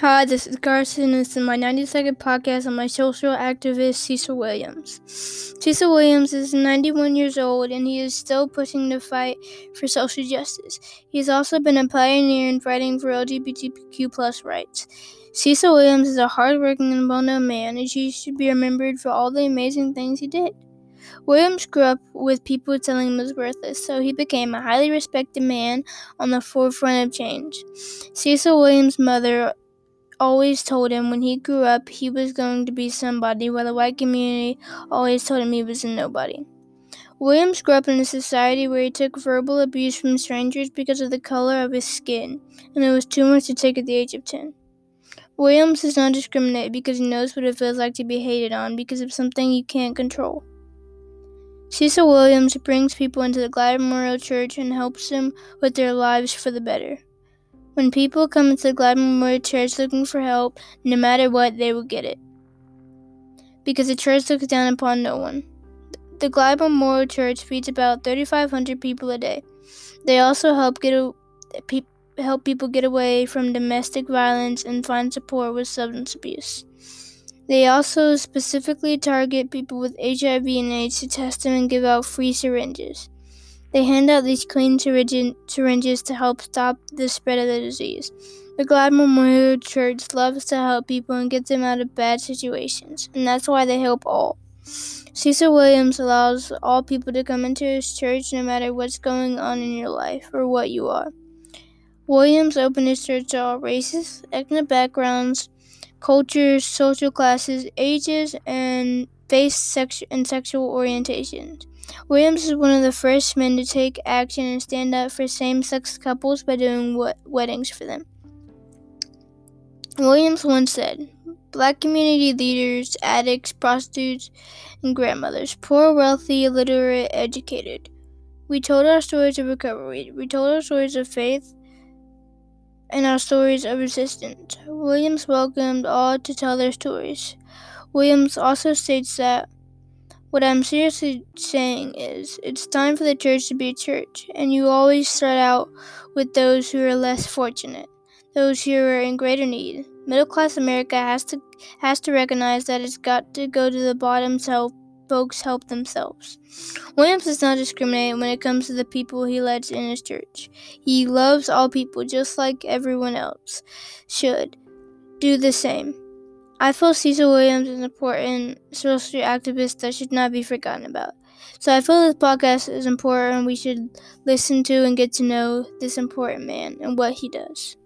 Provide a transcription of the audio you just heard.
Hi, this is Karsyn. This is my 90 second podcast on my social activist Cecil Williams. Cecil Williams is 91 years old and he is still pushing the fight for social justice. He has also been a pioneer in fighting for LGBTQ plus rights. Cecil Williams is a hardworking and well known man, and he should be remembered for all the amazing things he did. Williams grew up with people telling him he was worthless, so he became a highly respected man on the forefront of change. Cecil Williams' mother always told him when he grew up he was going to be somebody, while the white community always told him he was a nobody. Williams grew up in a society where he took verbal abuse from strangers because of the color of his skin, and it was too much to take at the age of 10. Williams does not discriminate because he knows what it feels like to be hated on because of something you can't control. Cecil Williams brings people into the Glide Memorial Church and helps them with their lives for the better. When people come into the Glide Memorial Church looking for help, no matter what, they will get it. Because the church looks down upon no one. The Glide Memorial Church feeds about 3,500 people a day. They also help get a, pe- help people get away from domestic violence and find support with substance abuse. They also specifically target people with HIV and AIDS to test them and give out free syringes. They hand out these clean syringes to help stop the spread of the disease. The Glide Memorial Church loves to help people and get them out of bad situations, and that's why they help all. Cecil Williams allows all people to come into his church no matter what's going on in your life or what you are. Williams opened his church to all races, ethnic backgrounds, cultures, social classes, ages, and face sex- and sexual orientations. Williams is one of the first men to take action and stand up for same sex couples by doing weddings for them. Williams once said, Black community leaders, addicts, prostitutes, and grandmothers, poor, wealthy, illiterate, educated. We told our stories of recovery. We told our stories of faith and our stories of resistance. Williams welcomed all to tell their stories. Williams also states that what I'm seriously saying is, it's time for the church to be a church, and you always start out with those who are less fortunate, those who are in greater need. Middle class America has to has to recognize that it's got to go to the bottom to help folks help themselves. Williams does not discriminate when it comes to the people he lets in his church. He loves all people just like everyone else should. Do the same. I feel Cecil Williams is an important social activist that should not be forgotten about. So I feel this podcast is important we should listen to and get to know this important man and what he does.